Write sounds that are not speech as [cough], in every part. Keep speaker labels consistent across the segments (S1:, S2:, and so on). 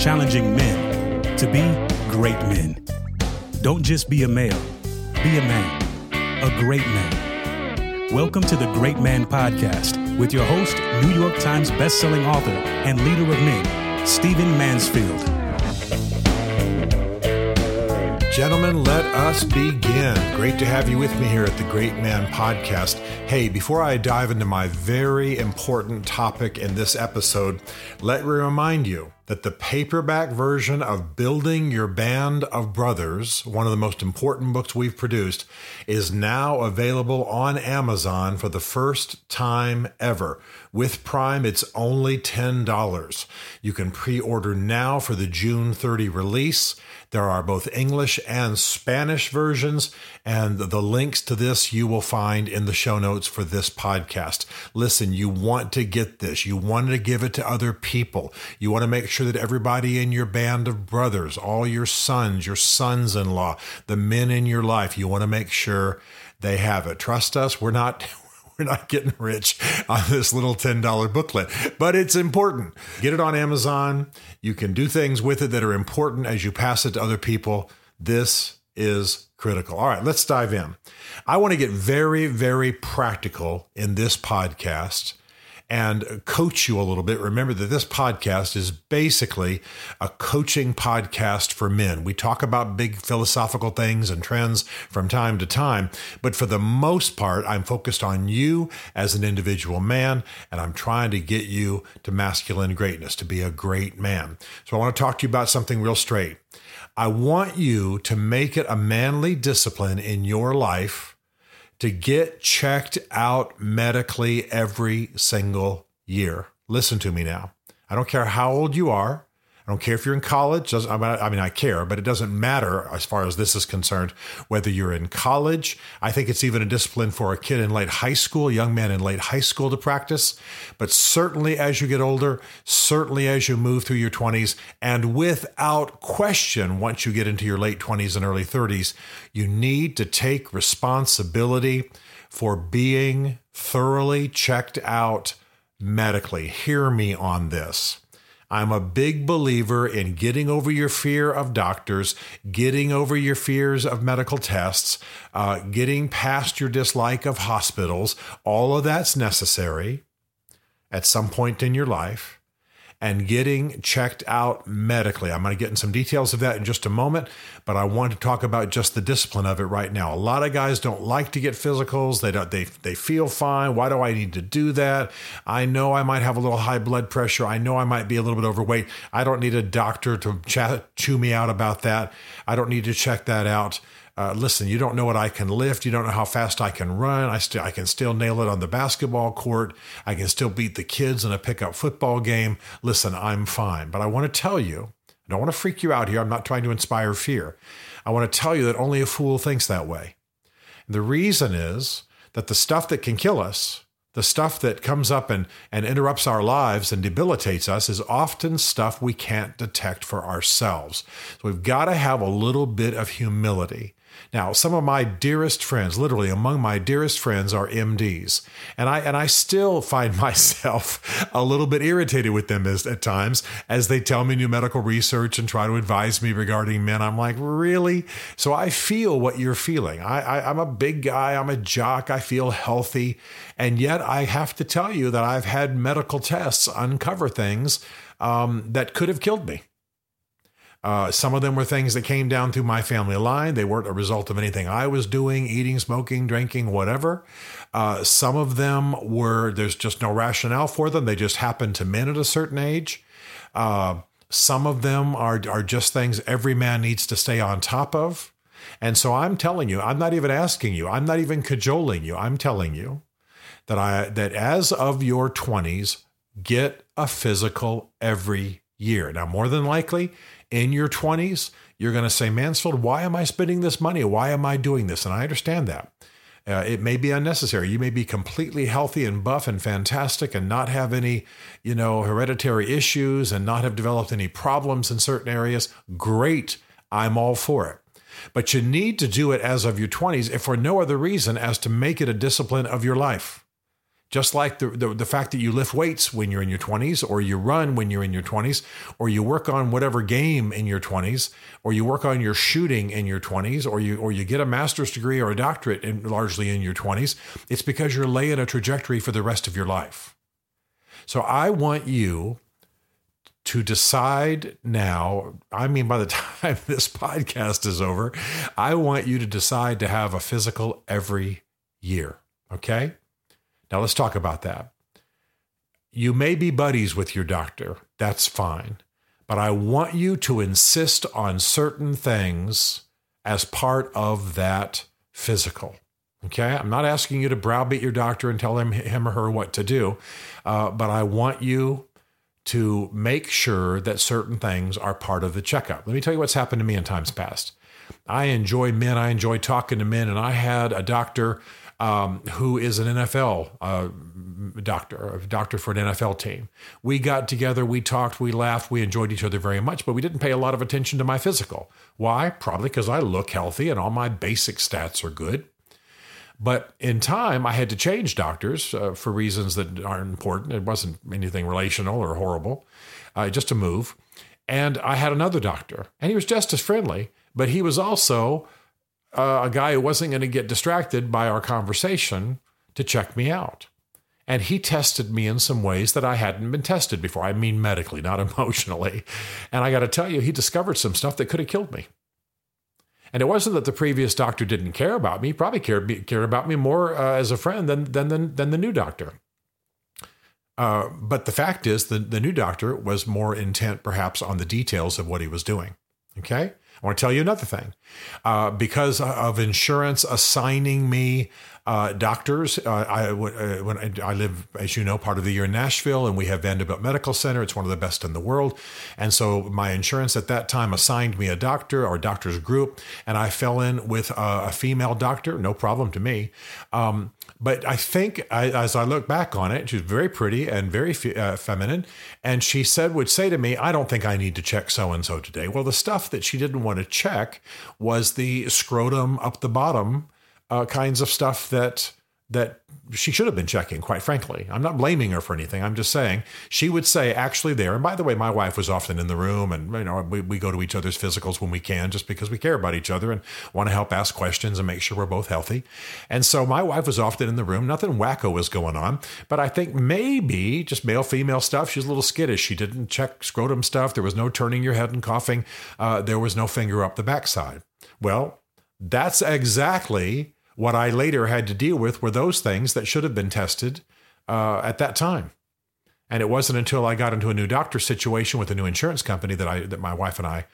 S1: challenging men to be great men. Don't just be a male, be a man, a great man. Welcome to the Great Man Podcast with your host, New York Times bestselling author and leader of men, Stephen Mansfield.
S2: Gentlemen, let us begin. Great to have you with me here at the Great Man Podcast. Hey, before I dive into my very important topic in this episode, let me remind you that the paperback version of Building Your Band of Brothers, one of the most important books we've produced, is now available on Amazon for the first time ever. With Prime, it's only $10. You can pre order now for the June 30 release. There are both English and Spanish versions, and the links to this you will find in the show notes for this podcast. Listen, you want to get this. You want to give it to other people. You want to make sure that everybody in your band of brothers, all your sons, your sons in law, the men in your life, you want to make sure they have it. Trust us, we're not [laughs] we're not getting rich on this little $10 booklet, but it's important. Get it on Amazon. You can do things with it that are important as you pass it to other people. This is critical. All right, let's dive in. I want to get very, very practical in this podcast and coach you a little bit. Remember that this podcast is basically a coaching podcast for men. We talk about big philosophical things and trends from time to time, but for the most part, I'm focused on you as an individual man, and I'm trying to get you to masculine greatness, to be a great man. So I want to talk to you about something real straight. I want you to make it a manly discipline in your life to get checked out medically every single year. Listen to me now. I don't care how old you are. I don't care if you're in college. I mean, I care, but it doesn't matter as far as this is concerned. Whether you're in college, I think it's even a discipline for a kid in late high school, young man in late high school to practice. But certainly as you get older, certainly as you move through your 20s, and without question, once you get into your late 20s and early 30s, you need to take responsibility for being thoroughly checked out medically. Hear me on this. I'm a big believer in getting over your fear of doctors, getting over your fears of medical tests, uh, getting past your dislike of hospitals. All of that's necessary at some point in your life and getting checked out medically. I'm going to get in some details of that in just a moment, but I want to talk about just the discipline of it right now. A lot of guys don't like to get physicals. They don't they they feel fine. Why do I need to do that? I know I might have a little high blood pressure. I know I might be a little bit overweight. I don't need a doctor to chat, chew me out about that. I don't need to check that out uh, listen, you don't know what I can lift. You don't know how fast I can run. I still I can still nail it on the basketball court. I can still beat the kids in a pickup football game. Listen, I'm fine. But I want to tell you, I don't want to freak you out here. I'm not trying to inspire fear. I want to tell you that only a fool thinks that way. And the reason is that the stuff that can kill us, the stuff that comes up and, and interrupts our lives and debilitates us is often stuff we can't detect for ourselves. So we've got to have a little bit of humility. Now, some of my dearest friends, literally among my dearest friends, are MDs, and I and I still find [laughs] myself a little bit irritated with them as, at times as they tell me new medical research and try to advise me regarding men. I'm like, really? So I feel what you're feeling. I, I I'm a big guy. I'm a jock. I feel healthy, and yet I have to tell you that I've had medical tests uncover things um, that could have killed me. Uh, some of them were things that came down through my family line. They weren't a result of anything I was doing, eating, smoking, drinking, whatever. Uh, some of them were, there's just no rationale for them. They just happen to men at a certain age. Uh, some of them are, are just things every man needs to stay on top of. And so I'm telling you, I'm not even asking you, I'm not even cajoling you. I'm telling you that I that as of your 20s, get a physical every year. Now, more than likely, in your 20s, you're going to say, Mansfield, why am I spending this money? Why am I doing this? And I understand that. Uh, it may be unnecessary. You may be completely healthy and buff and fantastic and not have any, you know, hereditary issues and not have developed any problems in certain areas. Great. I'm all for it. But you need to do it as of your 20s if for no other reason as to make it a discipline of your life Just like the, the, the, fact that you lift weights when you're in your 20s, or you run when you're in your 20s, or you work on whatever game in your 20s, or you work on your shooting in your 20s, or you or you get a master's degree or a doctorate in, largely in your 20s, it's because you're laying a trajectory for the rest of your life. So I want you to decide now. I mean, by the [laughs] time this podcast is over, I want you to decide to have a physical every year. Okay? Now let's talk about that. You may be buddies with your doctor, that's fine. But I want you to insist on certain things as part of that physical. Okay, I'm not asking you to browbeat your doctor and tell him, him or her what to do, uh, but I want you to make sure that certain things are part of the checkup. Let me tell you what's happened to me in times past. I enjoy men, I enjoy talking to men, and I had a doctor um, who is an NFL uh, doctor, a doctor for an NFL team. We got together, we talked, we laughed, we enjoyed each other very much, but we didn't pay a lot of attention to my physical. Why? Probably because I look healthy and all my basic stats are good. But in time, I had to change doctors uh, for reasons that aren't important. It wasn't anything relational or horrible, uh, just a move. And I had another doctor, and he was just as friendly, but he was also uh, a guy who wasn't going to get distracted by our conversation to check me out. And he tested me in some ways that I hadn't been tested before. I mean, medically, not [laughs] emotionally. And I got to tell you, he discovered some stuff that could have killed me. And it wasn't that the previous doctor didn't care about me. He probably cared, cared about me more uh, as a friend than, than, than, than the new doctor. Uh, but the fact is, the, the new doctor was more intent, perhaps, on the details of what he was doing. Okay? I want to tell you another thing. Uh, because of insurance assigning me uh, doctors, uh, I, uh, when I live, as you know, part of the year in Nashville, and we have Vanderbilt Medical Center. It's one of the best in the world. And so my insurance at that time assigned me a doctor or doctor's group, and I fell in with a, a female doctor. No problem to me. Um, but I think I, as I look back on it, she's very pretty and very uh, feminine. And she said, would say to me, I don't think I need to check so and so today. Well, the stuff that she didn't want to check was the scrotum up the bottom uh, kinds of stuff that that she should have been checking, quite frankly. I'm not blaming her for anything. I'm just saying she would say actually there. And by the way, my wife was often in the room and you know, we, we go to each other's physicals when we can, just because we care about each other and want to help ask questions and make sure we're both healthy. And so my wife was often in the room. Nothing wacko was going on, but I think maybe just male female stuff. She's a little skittish. She didn't check scrotum stuff. There was no turning your head and coughing. Uh, there was no finger up the backside. Well, that's exactly what I later had to deal with were those things that should have been tested uh, at that time. And it wasn't until I got into a new doctor situation with a new insurance company that I that my wife and I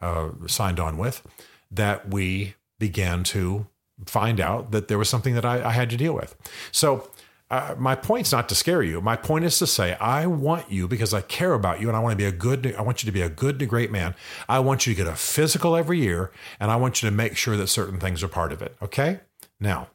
S2: uh, signed on with that we began to find out that there was something that I, I had to deal with. So uh, my point's not to scare you. My point is to say I want you because I care about you and I want to be a good. I want you to be a good to great man. I want you to get a physical every year, and I want you to make sure that certain things are part of it. Okay. Now,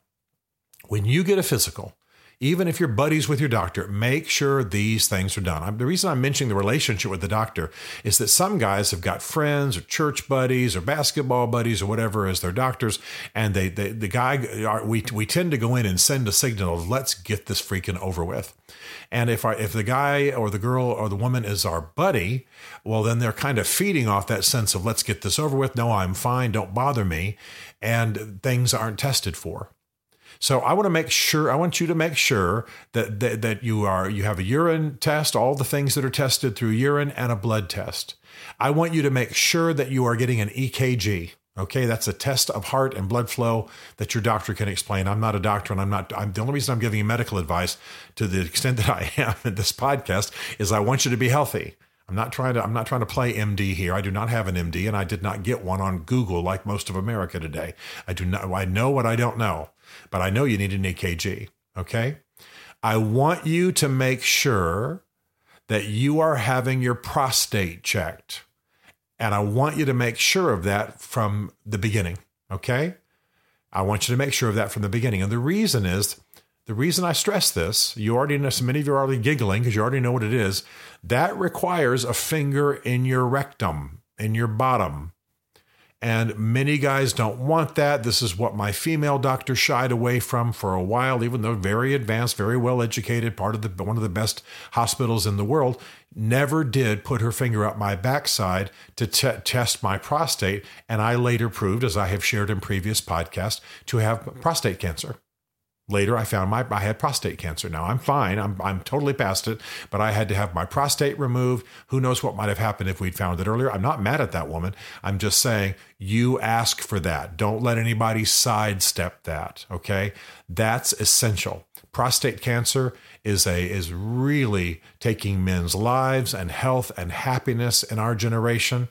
S2: when you get a physical, even if you're buddies with your doctor, make sure these things are done. the reason I'm mentioning the relationship with the doctor is that some guys have got friends or church buddies or basketball buddies or whatever as their doctors, and they, they the guy we we tend to go in and send a signal of let's get this freaking over with. And if I, if the guy or the girl or the woman is our buddy, well then they're kind of feeding off that sense of let's get this over with. No, I'm fine. Don't bother me and things aren't tested for. So I want to make sure I want you to make sure that, that that you are you have a urine test, all the things that are tested through urine and a blood test. I want you to make sure that you are getting an EKG. Okay, that's a test of heart and blood flow that your doctor can explain. I'm not a doctor, and I'm not. I'm the only reason I'm giving you medical advice to the extent that I [laughs] am in this podcast is I want you to be healthy. I'm not trying to I'm not trying to play MD here. I do not have an MD and I did not get one on Google like most of America today. I do not I know what I don't know, but I know you need an EKG, okay? I want you to make sure that you are having your prostate checked. And I want you to make sure of that from the beginning, okay? I want you to make sure of that from the beginning. And the reason is the reason I stress this, you already know, so many of you are already giggling because you already know what it is. That requires a finger in your rectum, in your bottom. And many guys don't want that. This is what my female doctor shied away from for a while, even though very advanced, very well educated, part of the one of the best hospitals in the world. Never did put her finger up my backside to t- test my prostate. And I later proved, as I have shared in previous podcasts, to have prostate cancer. Later, I found my I had prostate cancer. Now I'm fine. I'm I'm totally past it. But I had to have my prostate removed. Who knows what might have happened if we'd found it earlier? I'm not mad at that woman. I'm just saying you ask for that. Don't let anybody sidestep that. Okay, that's essential. Prostate cancer is a is really taking men's lives and health and happiness in our generation.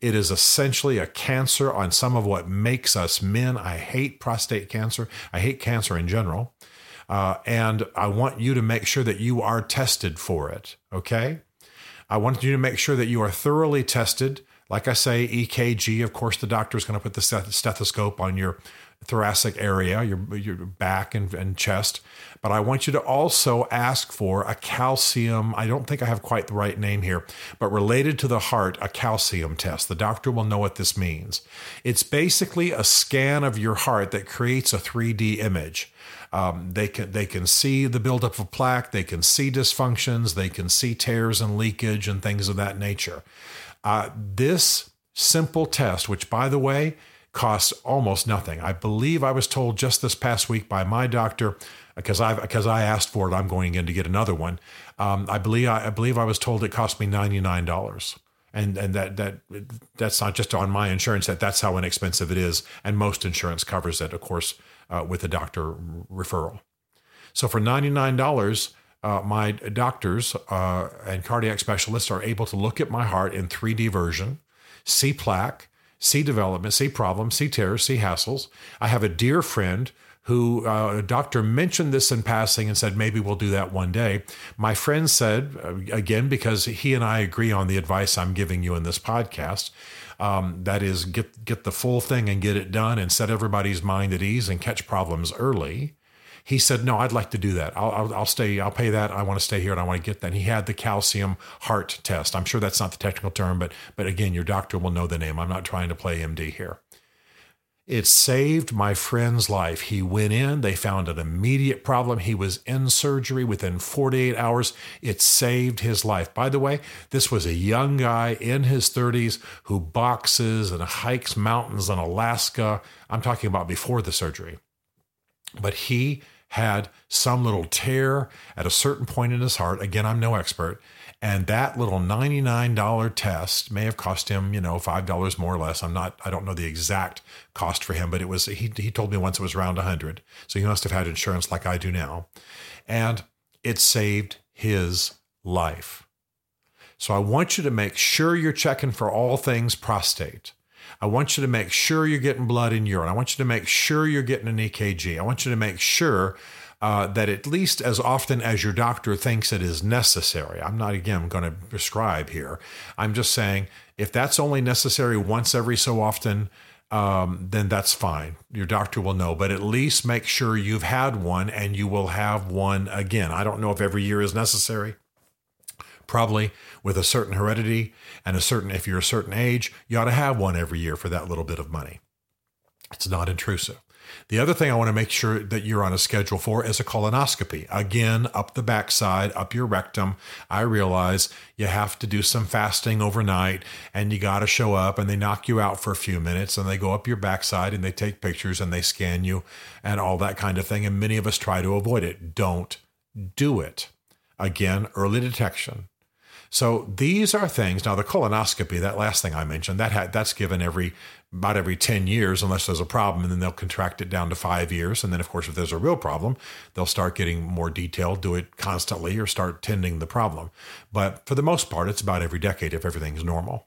S2: It is essentially a cancer on some of what makes us men. I hate prostate cancer. I hate cancer in general. Uh, and I want you to make sure that you are tested for it. Okay. I want you to make sure that you are thoroughly tested. Like I say, EKG, of course, the doctor is going to put the stethoscope on your thoracic area, your, your back and, and chest. But I want you to also ask for a calcium. I don't think I have quite the right name here, but related to the heart, a calcium test. The doctor will know what this means. It's basically a scan of your heart that creates a 3D image. Um, they can they can see the buildup of plaque, they can see dysfunctions, they can see tears and leakage and things of that nature. Uh, this simple test, which by the way costs almost nothing. I believe I was told just this past week by my doctor because I because I asked for it. I'm going in to get another one. Um, I believe I, I, believe I was told it cost me ninety nine dollars, and and that that that's not just on my insurance. That that's how inexpensive it is, and most insurance covers it, of course, uh, with a doctor referral. So for ninety nine dollars. Uh, my doctors uh, and cardiac specialists are able to look at my heart in 3D version, see plaque, see development, see problems, see tears, see hassles. I have a dear friend who uh, a doctor mentioned this in passing and said maybe we'll do that one day. My friend said uh, again because he and I agree on the advice I'm giving you in this podcast. Um, that is, get get the full thing and get it done, and set everybody's mind at ease and catch problems early. He said, "No, I'd like to do that. I'll, I'll, I'll stay. I'll pay that. I want to stay here and I want to get that." And he had the calcium heart test. I'm sure that's not the technical term, but but again, your doctor will know the name. I'm not trying to play MD here. It saved my friend's life. He went in, they found an immediate problem. He was in surgery within 48 hours. It saved his life. By the way, this was a young guy in his 30s who boxes and hikes mountains in Alaska. I'm talking about before the surgery. But he had some little tear at a certain point in his heart. Again, I'm no expert. And that little $99 test may have cost him, you know, $5 more or less. I'm not, I don't know the exact cost for him, but it was, he, he told me once it was around 100. So he must have had insurance like I do now. And it saved his life. So I want you to make sure you're checking for all things prostate. I want you to make sure you're getting blood in urine. I want you to make sure you're getting an EKG. I want you to make sure uh, that at least as often as your doctor thinks it is necessary. I'm not, again, going to prescribe here. I'm just saying if that's only necessary once every so often, um, then that's fine. Your doctor will know, but at least make sure you've had one and you will have one again. I don't know if every year is necessary. Probably with a certain heredity and a certain, if you're a certain age, you ought to have one every year for that little bit of money. It's not intrusive. The other thing I want to make sure that you're on a schedule for is a colonoscopy. Again, up the backside, up your rectum. I realize you have to do some fasting overnight and you got to show up and they knock you out for a few minutes and they go up your backside and they take pictures and they scan you and all that kind of thing. And many of us try to avoid it. Don't do it. Again, early detection. So these are things. Now the colonoscopy, that last thing I mentioned, that had, that's given every about every 10 years unless there's a problem and then they'll contract it down to 5 years and then of course if there's a real problem, they'll start getting more detailed, do it constantly or start tending the problem. But for the most part, it's about every decade if everything's normal.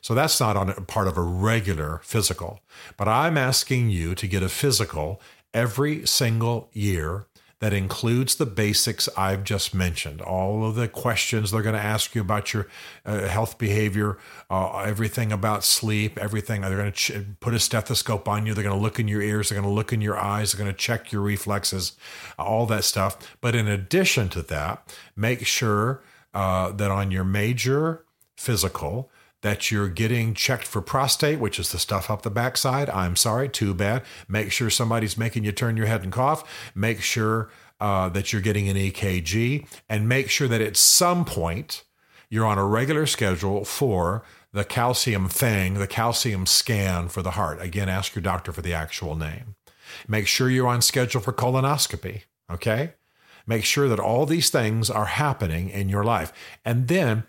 S2: So that's not on part of a regular physical. But I'm asking you to get a physical every single year that includes the basics I've just mentioned. All of the questions they're going to ask you about your uh, health behavior, uh, everything about sleep, everything. They're going to ch- put a stethoscope on you. They're going to look in your ears. They're going to look in your eyes. They're going to check your reflexes, all that stuff. But in addition to that, make sure uh, that on your major physical, that you're getting checked for prostate, which is the stuff up the backside. I'm sorry, too bad. Make sure somebody's making you turn your head and cough. Make sure uh, that you're getting an EKG, and make sure that at some point you're on a regular schedule for the calcium thing, the calcium scan for the heart. Again, ask your doctor for the actual name. Make sure you're on schedule for colonoscopy. Okay. Make sure that all these things are happening in your life. And then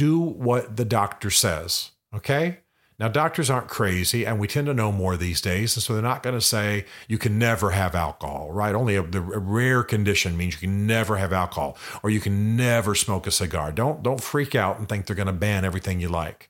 S2: do what the doctor says. Okay. Now, doctors aren't crazy, and we tend to know more these days. And so they're not going to say you can never have alcohol, right? Only a, a rare condition means you can never have alcohol or you can never smoke a cigar. Don't, don't freak out and think they're going to ban everything you like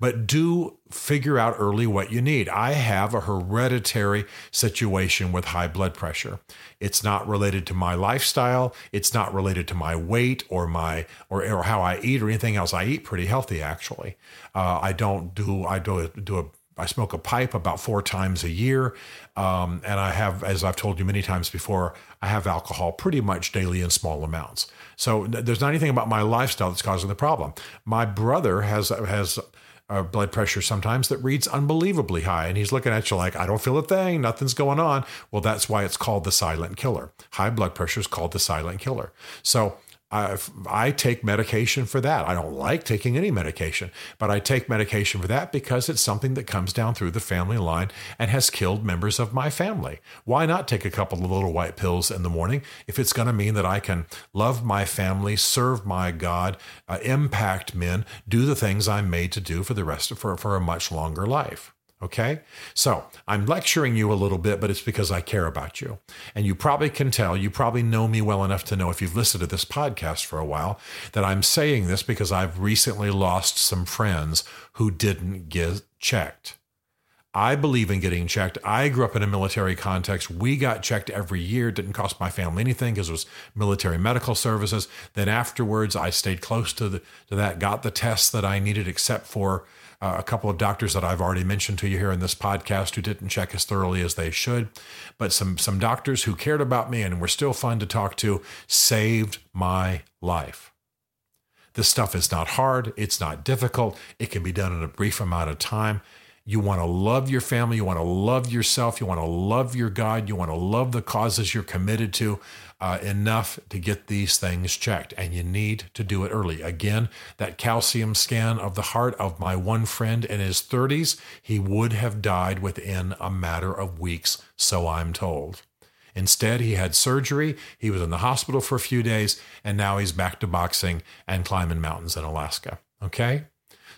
S2: but do figure out early what you need. I have a hereditary situation with high blood pressure. It's not related to my lifestyle, it's not related to my weight or my or, or how I eat or anything else. I eat pretty healthy actually. Uh, I don't do I do do a I smoke a pipe about four times a year. Um, and I have, as I've told you many times before, I have alcohol pretty much daily in small amounts. So there's not anything about my lifestyle that's causing the problem. My brother has, has uh, blood pressure sometimes that reads unbelievably high. And he's looking at you like, I don't feel a thing, nothing's going on. Well, that's why it's called the silent killer. High blood pressure is called the silent killer. So I, I take medication for that. I don't like taking any medication, but I take medication for that because it's something that comes down through the family line and has killed members of my family. Why not take a couple of little white pills in the morning if it's going to mean that I can love my family, serve my God, uh, impact men, do the things I'm made to do for the rest of for, for a much longer life? Okay. So I'm lecturing you a little bit, but it's because I care about you. And you probably can tell, you probably know me well enough to know if you've listened to this podcast for a while, that I'm saying this because I've recently lost some friends who didn't get checked. I believe in getting checked. I grew up in a military context. We got checked every year. It didn't cost my family anything because it was military medical services. Then afterwards, I stayed close to, the, to that, got the tests that I needed, except for uh, a couple of doctors that I've already mentioned to you here in this podcast who didn't check as thoroughly as they should, but some some doctors who cared about me and were still fun to talk to saved my life. This stuff is not hard, it's not difficult, it can be done in a brief amount of time. You want to love your family. You want to love yourself. You want to love your God. You want to love the causes you're committed to uh, enough to get these things checked. And you need to do it early. Again, that calcium scan of the heart of my one friend in his 30s, he would have died within a matter of weeks, so I'm told. Instead, he had surgery, he was in the hospital for a few days, and now he's back to boxing and climbing mountains in Alaska. Okay?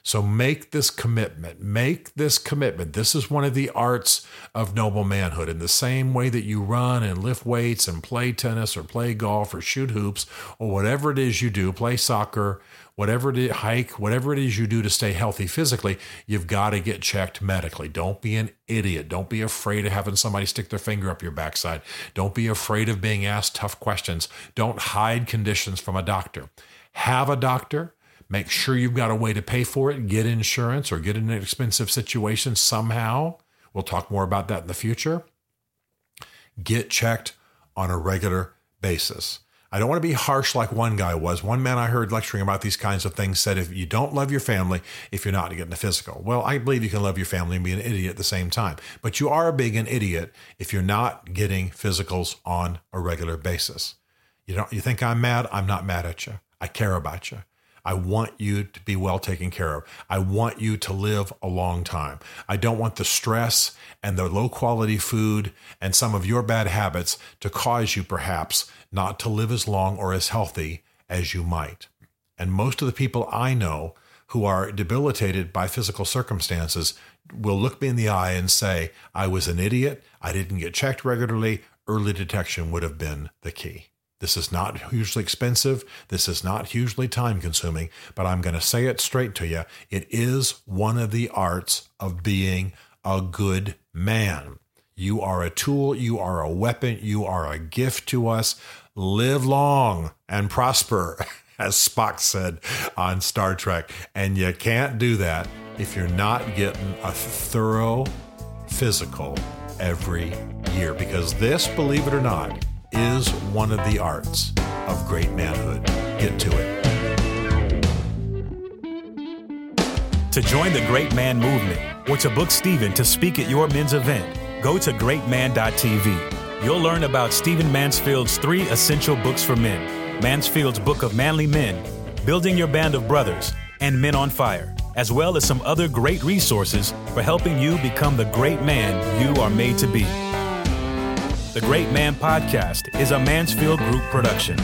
S2: So make this commitment. Make this commitment. This is one of the arts of noble manhood. In the same way that you run and lift weights and play tennis or play golf or shoot hoops or whatever it is you do, play soccer, whatever it is, hike, whatever it is you do to stay healthy physically, you've got to get checked medically. Don't be an idiot. Don't be afraid of having somebody stick their finger up your backside. Don't be afraid of being asked tough questions. Don't hide conditions from a doctor. Have a doctor Make sure you've got a way to pay for it, get insurance or get in an expensive situation somehow. We'll talk more about that in the future. Get checked on a regular basis. I don't want to be harsh like one guy was. One man I heard lecturing about these kinds of things said, if you don't love your family, if you're not getting a physical. Well, I believe you can love your family and be an idiot at the same time. But you are being an idiot if you're not getting physicals on a regular basis. You don't you think I'm mad? I'm not mad at you. I care about you. I want you to be well taken care of. I want you to live a long time. I don't want the stress and the low quality food and some of your bad habits to cause you perhaps not to live as long or as healthy as you might. And most of the people I know who are debilitated by physical circumstances will look me in the eye and say, I was an idiot. I didn't get checked regularly. Early detection would have been the key. This is not hugely expensive. This is not hugely time consuming, but I'm going to say it straight to you. It is one of the arts of being a good man. You are a tool, you are a weapon, you are a gift to us. Live long and prosper, [laughs] as Spock said on Star Trek. And you can't do that if you're not getting a thorough physical every year. Because this, believe it or not, is one of the arts of great manhood. Get to it.
S1: To join the Great Man movement or to book Stephen to speak at your men's event, go to greatman.tv. You'll learn about Stephen Mansfield's three essential books for men Mansfield's Book of Manly Men, Building Your Band of Brothers, and Men on Fire, as well as some other great resources for helping you become the great man you are made to be. The Great Man Podcast is a Mansfield Group production.